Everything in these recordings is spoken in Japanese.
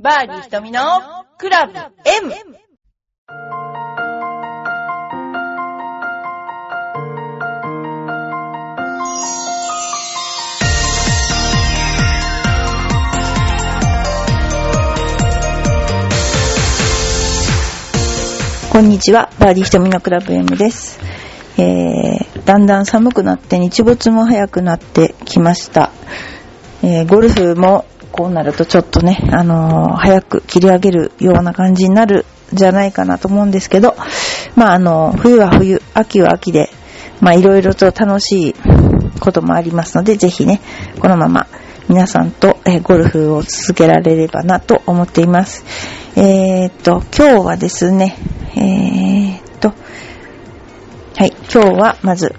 バーディー瞳のクラブ M! こんにちは、バーディー瞳のクラブ M です。えー、だんだん寒くなって日没も早くなってきました。えー、ゴルフもこうなるとちょっとね、あのー早く切り上げるような感じになるじゃないかなと思うんですけど、まああの冬は冬、秋は秋で、まあいろいろと楽しいこともありますので、ぜひね、このまま皆さんと、えゴルフを続けられればなと思っています。えーっと、今日はですね、えーっと、はい、今日はまず、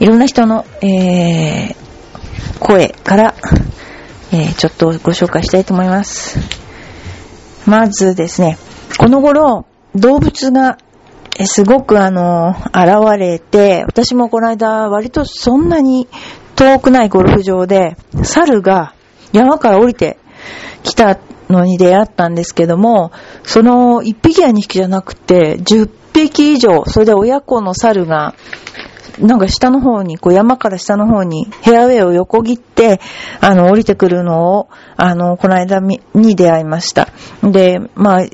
いろんな人の、えー、声から、えー、ちょっとご紹介したいと思います。まずですね、この頃、動物が、すごくあの、現れて、私もこの間、割とそんなに遠くないゴルフ場で、猿が山から降りてきたのに出会ったんですけども、その1匹や2匹じゃなくて、10匹以上、それで親子の猿が、なんか下の方に、こう山から下の方にヘアウェイを横切って、あの、降りてくるのを、あの、この間に出会いました。で、まあ、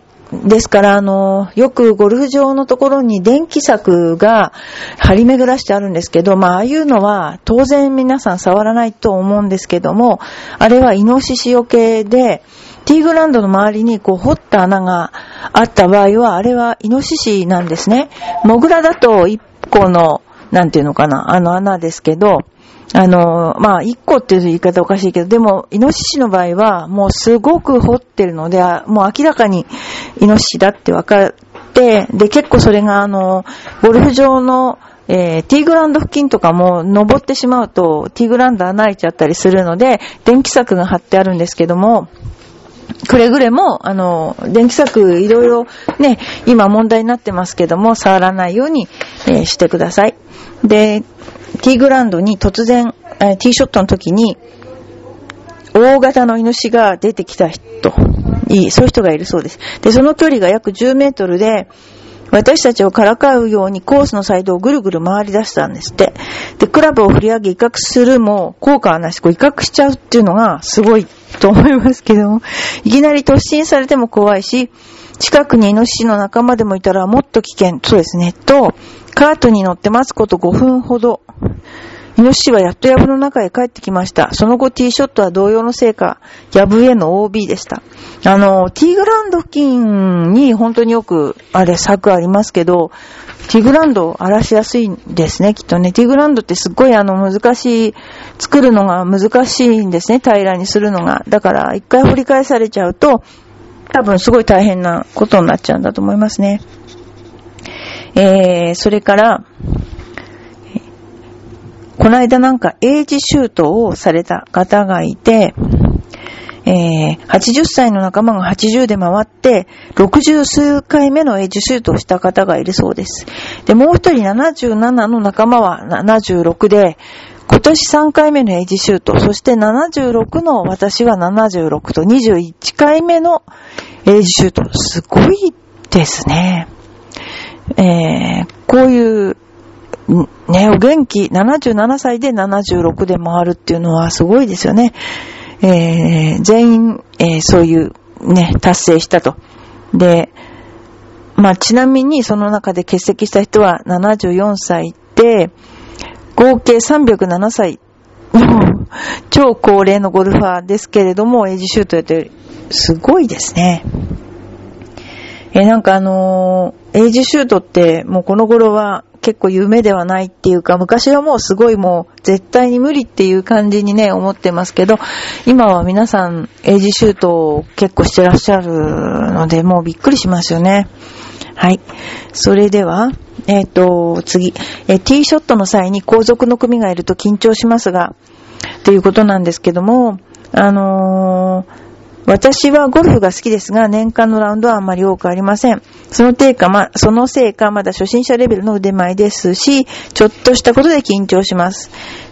ですから、あの、よくゴルフ場のところに電気柵が張り巡らしてあるんですけど、まあ、ああいうのは当然皆さん触らないと思うんですけども、あれはイノシシよけで、ティーグランドの周りにこう掘った穴があった場合は、あれはイノシシなんですね。モグラだと一個の、なんていうのかな、あの穴ですけど、あの、まあ、一個っていう言い方おかしいけど、でも、イノシシの場合は、もうすごく掘ってるので、もう明らかにイノシシだって分かって、で、結構それが、あの、ゴルフ場の、えーティーグラウンド付近とかも登ってしまうと、ティーグラウンド穴開いちゃったりするので、電気柵が張ってあるんですけども、くれぐれも、あの、電気柵いろいろね、今問題になってますけども、触らないように、えーしてください。で、ティーグラウンドに突然、えーティーショットの時に、大型のイノシが出てきた人、いい、そういう人がいるそうです。で、その距離が約10メートルで、私たちをからかうようにコースのサイドをぐるぐる回り出したんですって。で、クラブを振り上げ威嚇するも効果はなし、こう威嚇しちゃうっていうのがすごいと思いますけども、いきなり突進されても怖いし、近くにイノシシの仲間でもいたらもっと危険、そうですね、と、カートに乗って待つこと5分ほど、イノシシはやっと藪の中へ帰ってきました。その後ティーショットは同様の成果、藪への OB でした。あの、ティーグラウンド付近に本当によく、あれ、柵ありますけど、ティグランドを荒らしやすいんですね、きっとね。ティグランドってすっごいあの難しい、作るのが難しいんですね、平らにするのが。だから、一回掘り返されちゃうと、多分すごい大変なことになっちゃうんだと思いますね。えー、それから、この間なんかエイジシュートをされた方がいて、えー、80歳の仲間が80で回って、60数回目のエイジシュートをした方がいるそうです。で、もう一人77の仲間は76で、今年3回目のエイジシュート、そして76の私は76と21回目のエイジシュート。すごいですね。えー、こういう、ね、お元気、77歳で76で回るっていうのはすごいですよね。えー、全員、えーそういう、ね、達成したと。で、まあ、ちなみにその中で欠席した人は74歳で、合計307歳の 超高齢のゴルファーですけれども、エイジシュートやってる、すごいですね。えなんかあのーエイジシュートってもうこの頃は結構夢ではないっていうか、昔はもうすごいもう絶対に無理っていう感じにね、思ってますけど、今は皆さんエイジシュートを結構してらっしゃるので、もうびっくりしますよね。はい。それでは、えっ、と、次、えーティーショットの際に後続の組がいると緊張しますが、ということなんですけども、あのー私はゴルフが好きですが、年間のラウンドはあんまり多くありません。そのせいか、ま、そのせいか、まだ初心者レベルの腕前ですし、ちょっとしたことで緊張します。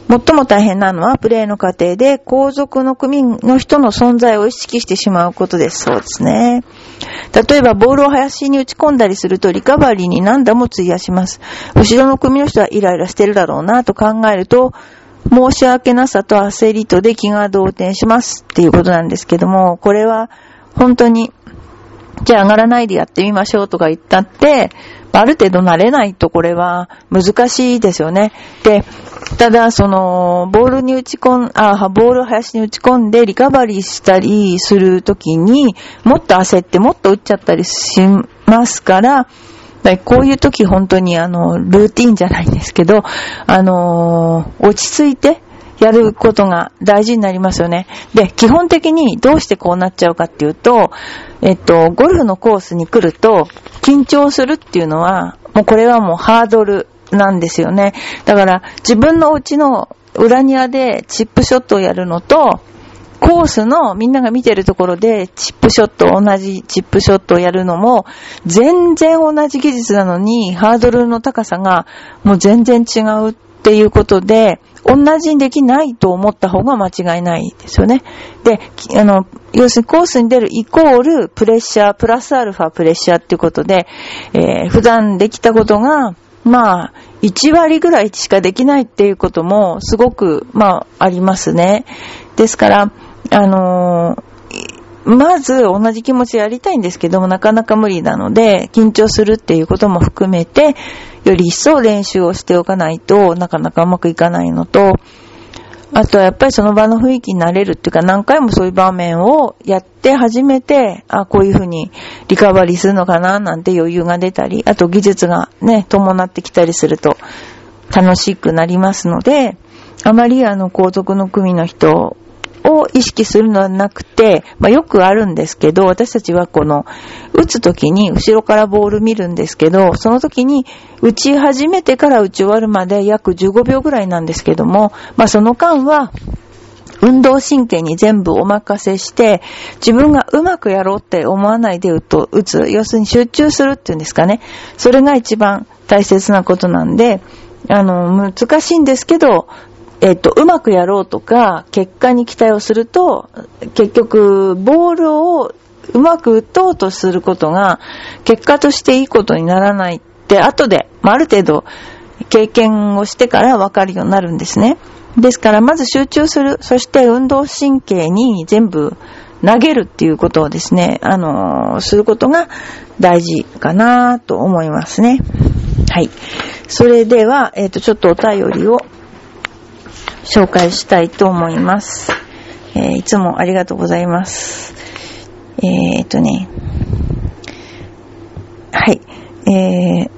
最も大変なのは、プレーの過程で、後続の組の人の存在を意識してしまうことです。そうですね。例えば、ボールを林に打ち込んだりすると、リカバリーに何度も費やします。後ろの組の人はイライラしてるだろうなと考えると、申し訳なさと焦りとで気が動転しますっていうことなんですけども、これは本当に、じゃあ上がらないでやってみましょうとか言ったって、ある程度慣れないとこれは難しいですよね。で、ただその、ボールに打ち込ん、あ、ボールを林に打ち込んでリカバリーしたりするときにもっと焦ってもっと打っちゃったりしますから、こういう時本当にあの、ルーティーンじゃないんですけど、あのー、落ち着いてやることが大事になりますよね。で、基本的にどうしてこうなっちゃうかっていうと、えっと、ゴルフのコースに来ると、緊張するっていうのは、もうこれはもうハードルなんですよね。だから、自分のお家の裏庭でチップショットをやるのと、コースのみんなが見てるところでチップショット、同じチップショットをやるのも、全然同じ技術なのに、ハードルの高さがもう全然違うっていうことで、同じにできないと思った方が間違いないですよね。で、あの、要するにコースに出るイコールプレッシャー、プラスアルファプレッシャーっていうことで、えー、普段できたことが、まあ、1割ぐらいしかできないっていうこともすごく、まあ、ありますね。ですから、あのー、まず同じ気持ちやりたいんですけども、なかなか無理なので、緊張するっていうことも含めて、より一層練習をしておかないとなかなかうまくいかないのと、あとはやっぱりその場の雰囲気になれるっていうか何回もそういう場面をやって初めて、あ、こういうふうにリカバリーするのかななんて余裕が出たり、あと技術がね、伴ってきたりすると楽しくなりますので、あまりあの皇族の組の人意識するのはなくて、まあ、よくあるんですけど、私たちはこの、打つ時に後ろからボール見るんですけど、その時に打ち始めてから打ち終わるまで約15秒ぐらいなんですけども、まあ、その間は、運動神経に全部お任せして、自分がうまくやろうって思わないで打と打つ。要するに集中するっていうんですかね。それが一番大切なことなんで、あの、難しいんですけど、えっと、うまくやろうとか、結果に期待をすると、結局、ボールをうまく打とうとすることが、結果としていいことにならないって、後で、まあ、ある程度、経験をしてから分かるようになるんですね。ですから、まず集中する。そして運動神経に全部投げるっていうことをですね、あのー、することが大事かなと思いますね。はい。それでは、えっ、ー、と、ちょっとお便りを紹介したいと思います。えー、いつもありがとうございます。えー、っとね、はい。えー、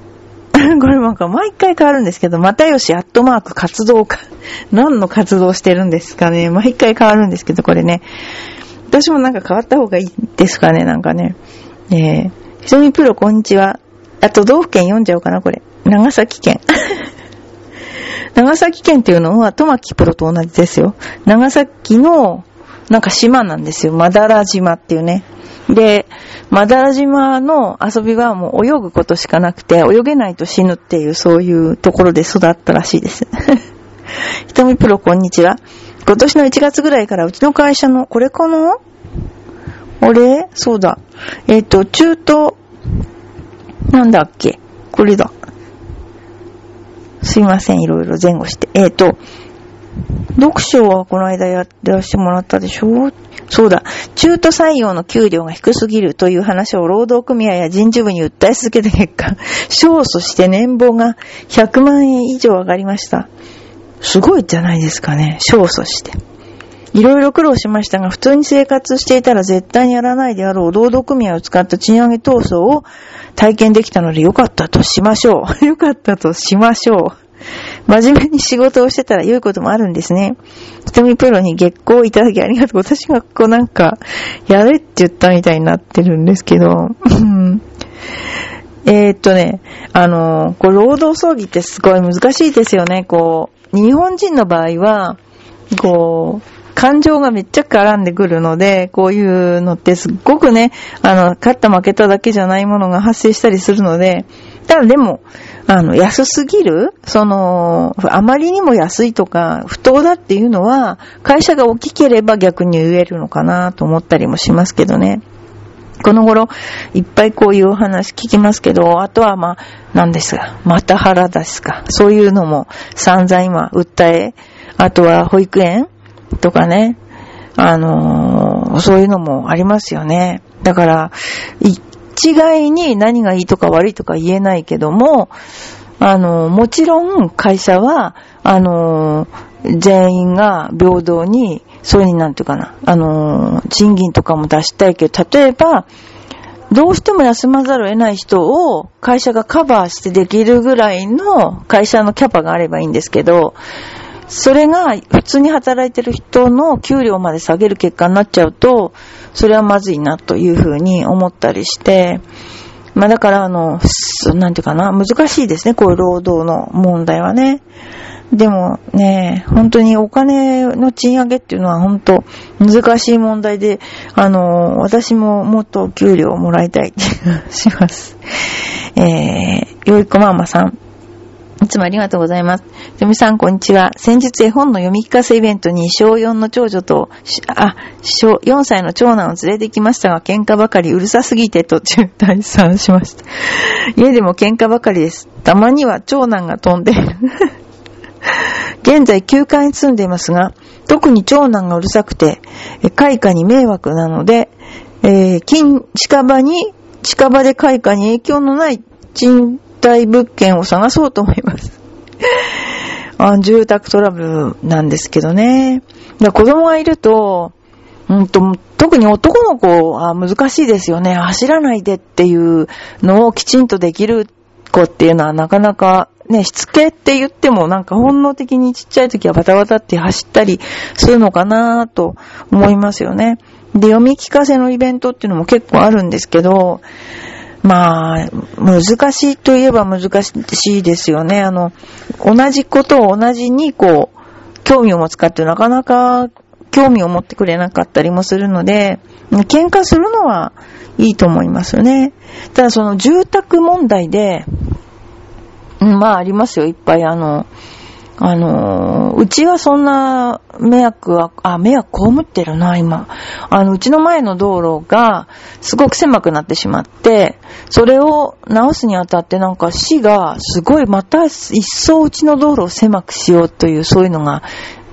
これなんか毎回変わるんですけど、またよしアットマーク活動家。何の活動してるんですかね。毎回変わるんですけど、これね。私もなんか変わった方がいいですかね、なんかね。えー、ひとみプロこんにちは。あと、道府県読んじゃおうかな、これ。長崎県。長崎県っていうのは、トマキプロと同じですよ。長崎の、なんか島なんですよ。マダラ島っていうね。で、マダラ島の遊びはもう泳ぐことしかなくて、泳げないと死ぬっていう、そういうところで育ったらしいです。ひとみプロこんにちは。今年の1月ぐらいからうちの会社の、これかな？あれ？そうだ。えっ、ー、と、中東、なんだっけ？これだ。すいません、いろいろ前後して。えっ、ー、と、読書はこの間やってらしてもらったでしょそうだ。中途採用の給料が低すぎるという話を労働組合や人事部に訴え続けた結果、勝訴して年俸が100万円以上上がりました。すごいじゃないですかね。勝訴して。いろいろ苦労しましたが、普通に生活していたら絶対にやらないであろう労働組合を使った賃上げ闘争を体験できたのでよかったとしましょう。よかったとしましょう。真面目に仕事をしてたら良いこともあるんですね。瞳プロに月光いただきありがとう。私がこうなんか、やれって言ったみたいになってるんですけど、えっとね、あの、こう、労働争議ってすごい難しいですよね。こう、日本人の場合は、こう、感情がめっちゃ絡んでくるので、こういうのってすっごくね、あの、勝った負けただけじゃないものが発生したりするので、ただでも、あの、安すぎるその、あまりにも安いとか、不当だっていうのは、会社が大きければ逆に言えるのかなと思ったりもしますけどね。この頃、いっぱいこういうお話聞きますけど、あとはまあ、何ですか、また腹ですか。そういうのも散々今、訴え、あとは保育園とかね、あのー、そういうのもありますよね。だから、一概に何がいいとか悪いとか言えないけども、あのー、もちろん会社は、あのー、全員が平等にそういうになんていうかな、あの、賃金とかも出したいけど、例えば、どうしても休まざるを得ない人を会社がカバーしてできるぐらいの会社のキャパがあればいいんですけど、それが普通に働いてる人の給料まで下げる結果になっちゃうと、それはまずいなというふうに思ったりして、まあだからあの、なんていうかな、難しいですね、こういう労働の問題はね。でもね、本当にお金の賃上げっていうのは本当難しい問題で、あの、私ももっと給料をもらいたい気がします。えー、よいこママさん。いつもありがとうございます。よみさん、こんにちは。先日絵本の読み聞かせイベントに小4の長女と、あ、小4歳の長男を連れてきましたが、喧嘩ばかりうるさすぎて途中退散しました。家でも喧嘩ばかりです。たまには長男が飛んで現在9階に住んでいますが、特に長男がうるさくて、開花に迷惑なので、えー、近、近場に、近場で開花に影響のない貸物件を探そうと思います。あ住宅トラブルなんですけどね。子供がいると、うんと、特に男の子は難しいですよね。走らないでっていうのをきちんとできる子っていうのはなかなかね、しつけって言ってもなんか本能的にちっちゃい時はバタバタって走ったりするのかなと思いますよね。で、読み聞かせのイベントっていうのも結構あるんですけど、まあ、難しいといえば難しいですよね。あの、同じことを同じにこう、興味を持つかってなかなか興味を持ってくれなかったりもするので、喧嘩するのはいいと思いますよね。ただその住宅問題で、まあありますよ、いっぱい。あの、あの、うちはそんな迷惑は、あ、迷惑被ってるな、今。あの、うちの前の道路がすごく狭くなってしまって、それを直すにあたってなんか市がすごいまた一層うちの道路を狭くしようというそういうのが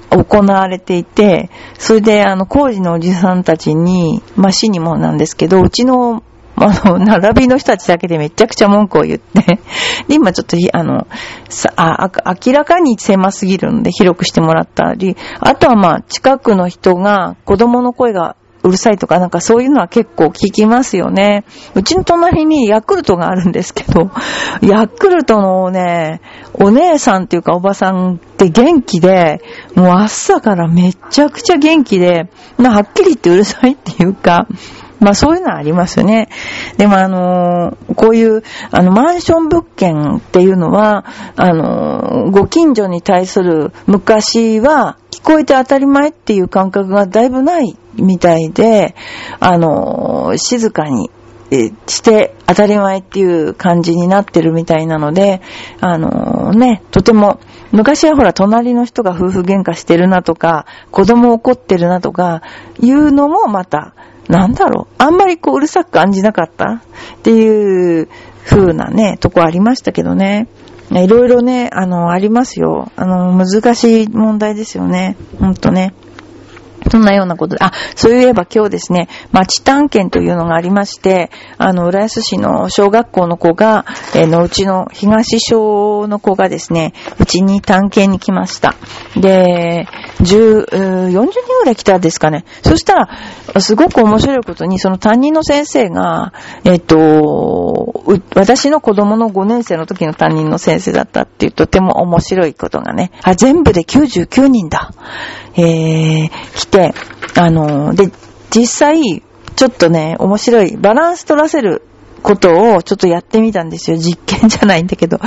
行われていて、それであの工事のおじさんたちに、まあ市にもなんですけど、うちのあの、並びの人たちだけでめちゃくちゃ文句を言って で、今ちょっと、あの、さあ、明らかに狭すぎるんで広くしてもらったり、あとはまあ、近くの人が子供の声がうるさいとかなんかそういうのは結構聞きますよね。うちの隣にヤクルトがあるんですけど、ヤクルトのね、お姉さんっていうかおばさんって元気で、もう朝からめちゃくちゃ元気で、まあはっきり言ってうるさいっていうか、まあそういうのはありますよね。でもあの、こういう、あの、マンション物件っていうのは、あの、ご近所に対する昔は聞こえて当たり前っていう感覚がだいぶないみたいで、あの、静かにして当たり前っていう感じになってるみたいなので、あのね、とても、昔はほら隣の人が夫婦喧嘩してるなとか、子供怒ってるなとか、いうのもまた、なんだろう、あんまりこううるさく感じなかった？っていう風なね、とこありましたけどね。いろいろね、あの、ありますよ。あの、難しい問題ですよね。ほんとね。そんなようなことで、あ、そういえば今日ですね、町探検というのがありまして、あの、浦安市の小学校の子が、えー、のうちの東小の子がですね、うちに探検に来ました。で、10、40人ぐらい来たんですかね。そしたら、すごく面白いことに、その担任の先生が、えっ、と、私の子供の5年生の時の担任の先生だったっていう、とても面白いことがね、あ、全部で99人だ。えー、来て、あの、で、実際、ちょっとね、面白い、バランス取らせることをちょっとやってみたんですよ。実験じゃないんだけど。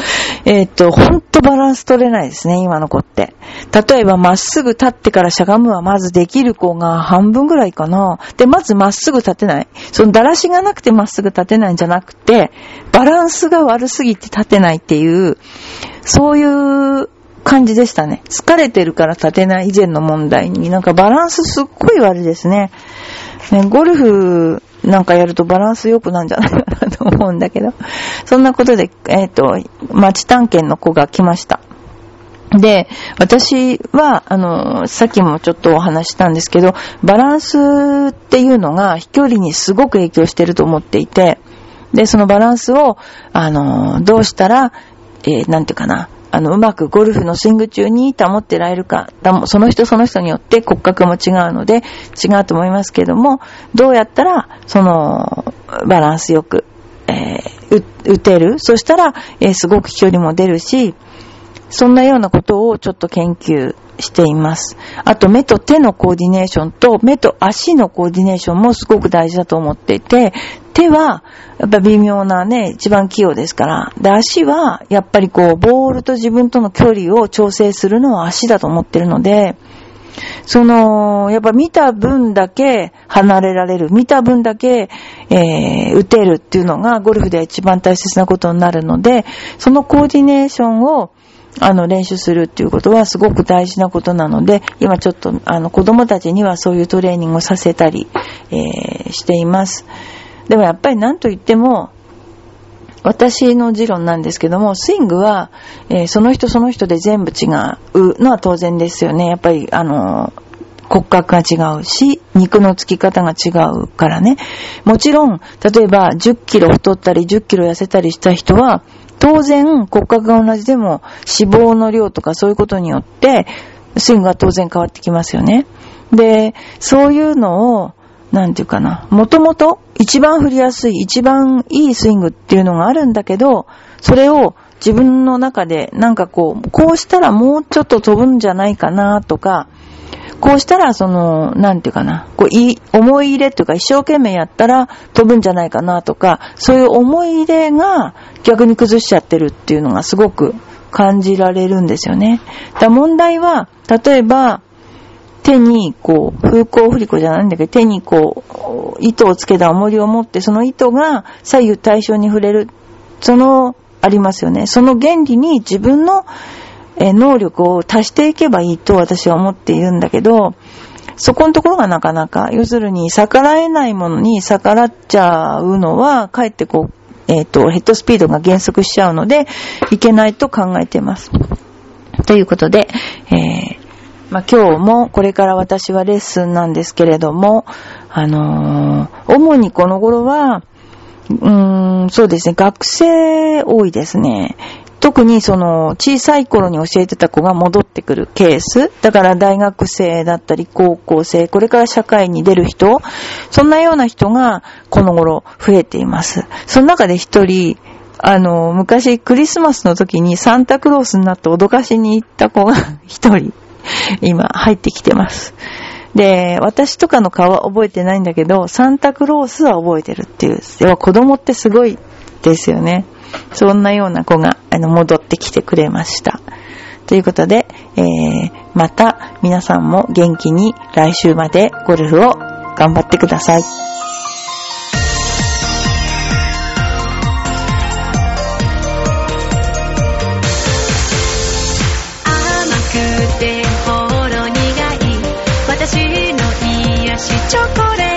えっ、と、ほんとバランス取れないですね、今の子って。例えば、まっすぐ立ってからしゃがむはまずできる子が半分ぐらいかな。で、まずまっすぐ立てない。そのだらしがなくてまっすぐ立てないんじゃなくて、バランスが悪すぎて立てないっていう、そういう感じでしたね。疲れてるから立てない以前の問題に、なんかバランスすっごい悪いですね。ねゴルフなんかやるとバランス良くなんじゃないかなと思うんだけど。そんなことで、えっ、ー、と、町探検の子が来ました。で、私は、あの、さっきもちょっとお話したんですけど、バランスっていうのが飛距離にすごく影響してると思っていて、で、そのバランスを、あの、どうしたら、えー、なんていうかな、あの、うまくゴルフのスイング中に保ってられるか、その人その人によって骨格も違うので、違うと思いますけども、どうやったら、その、バランスよく、えー、打てる？そしたら、えー、すごく飛距離も出るし、そんなようなことをちょっと研究しています。あと目と手のコーディネーションと目と足のコーディネーションもすごく大事だと思っていて、手はやっぱ微妙なね、一番器用ですから。で、足はやっぱりこう、ボールと自分との距離を調整するのは足だと思ってるので、その、やっぱ見た分だけ離れられる、見た分だけ、えー、打てるっていうのがゴルフで一番大切なことになるので、そのコーディネーションをあの、練習するっていうことはすごく大事なことなので、今ちょっと、あの、子供たちにはそういうトレーニングをさせたり、えー、しています。でもやっぱり何と言っても、私の持論なんですけども、スイングは、えー、その人その人で全部違うのは当然ですよね。やっぱり、あの、骨格が違うし、肉のつき方が違うからね。もちろん、例えば10キロ太ったり10キロ痩せたりした人は、当然骨格が同じでも脂肪の量とかそういうことによってスイングは当然変わってきますよね。で、そういうのを、なんていうかな、もともと一番振りやすい、一番いいスイングっていうのがあるんだけど、それを自分の中でなんかこう、こうしたらもうちょっと飛ぶんじゃないかなとか、こうしたら、その、なんていうかな、こう、い、思い入れっていうか、一生懸命やったら飛ぶんじゃないかなとか、そういう思い入れが逆に崩しちゃってるっていうのがすごく感じられるんですよね。だ問題は、例えば、手に、こう、風光振り子じゃないんだけど、手にこう、糸をつけた重りを持って、その糸が左右対称に触れる。その、ありますよね。その原理に自分のえ能力を足していけばいいと私は思っているんだけど、そこのところがなかなか、要するに逆らえないものに逆らっちゃうのは、かえってこう、えっ、ー、と、ヘッドスピードが減速しちゃうので、いけないと考えています。ということで、えー、まあ、今日もこれから私はレッスンなんですけれども、あのー、主にこの頃は、うーん、そうですね、学生多いですね。特にその小さい頃に教えてた子が戻ってくるケース、だから大学生だったり高校生、これから社会に出る人、そんなような人がこの頃増えています。その中で一人、あの、昔クリスマスの時にサンタクロースになって脅かしに行った子が一人、今入ってきてます。で、私とかの顔は覚えてないんだけど、サンタクロースは覚えてるっていう。要は子供ってすごいですよね。そんなような子が、あの、戻ってきてくれました。ということで、えー、また皆さんも元気に来週までゴルフを頑張ってください。甘くてほろ苦い私の癒しチョコレート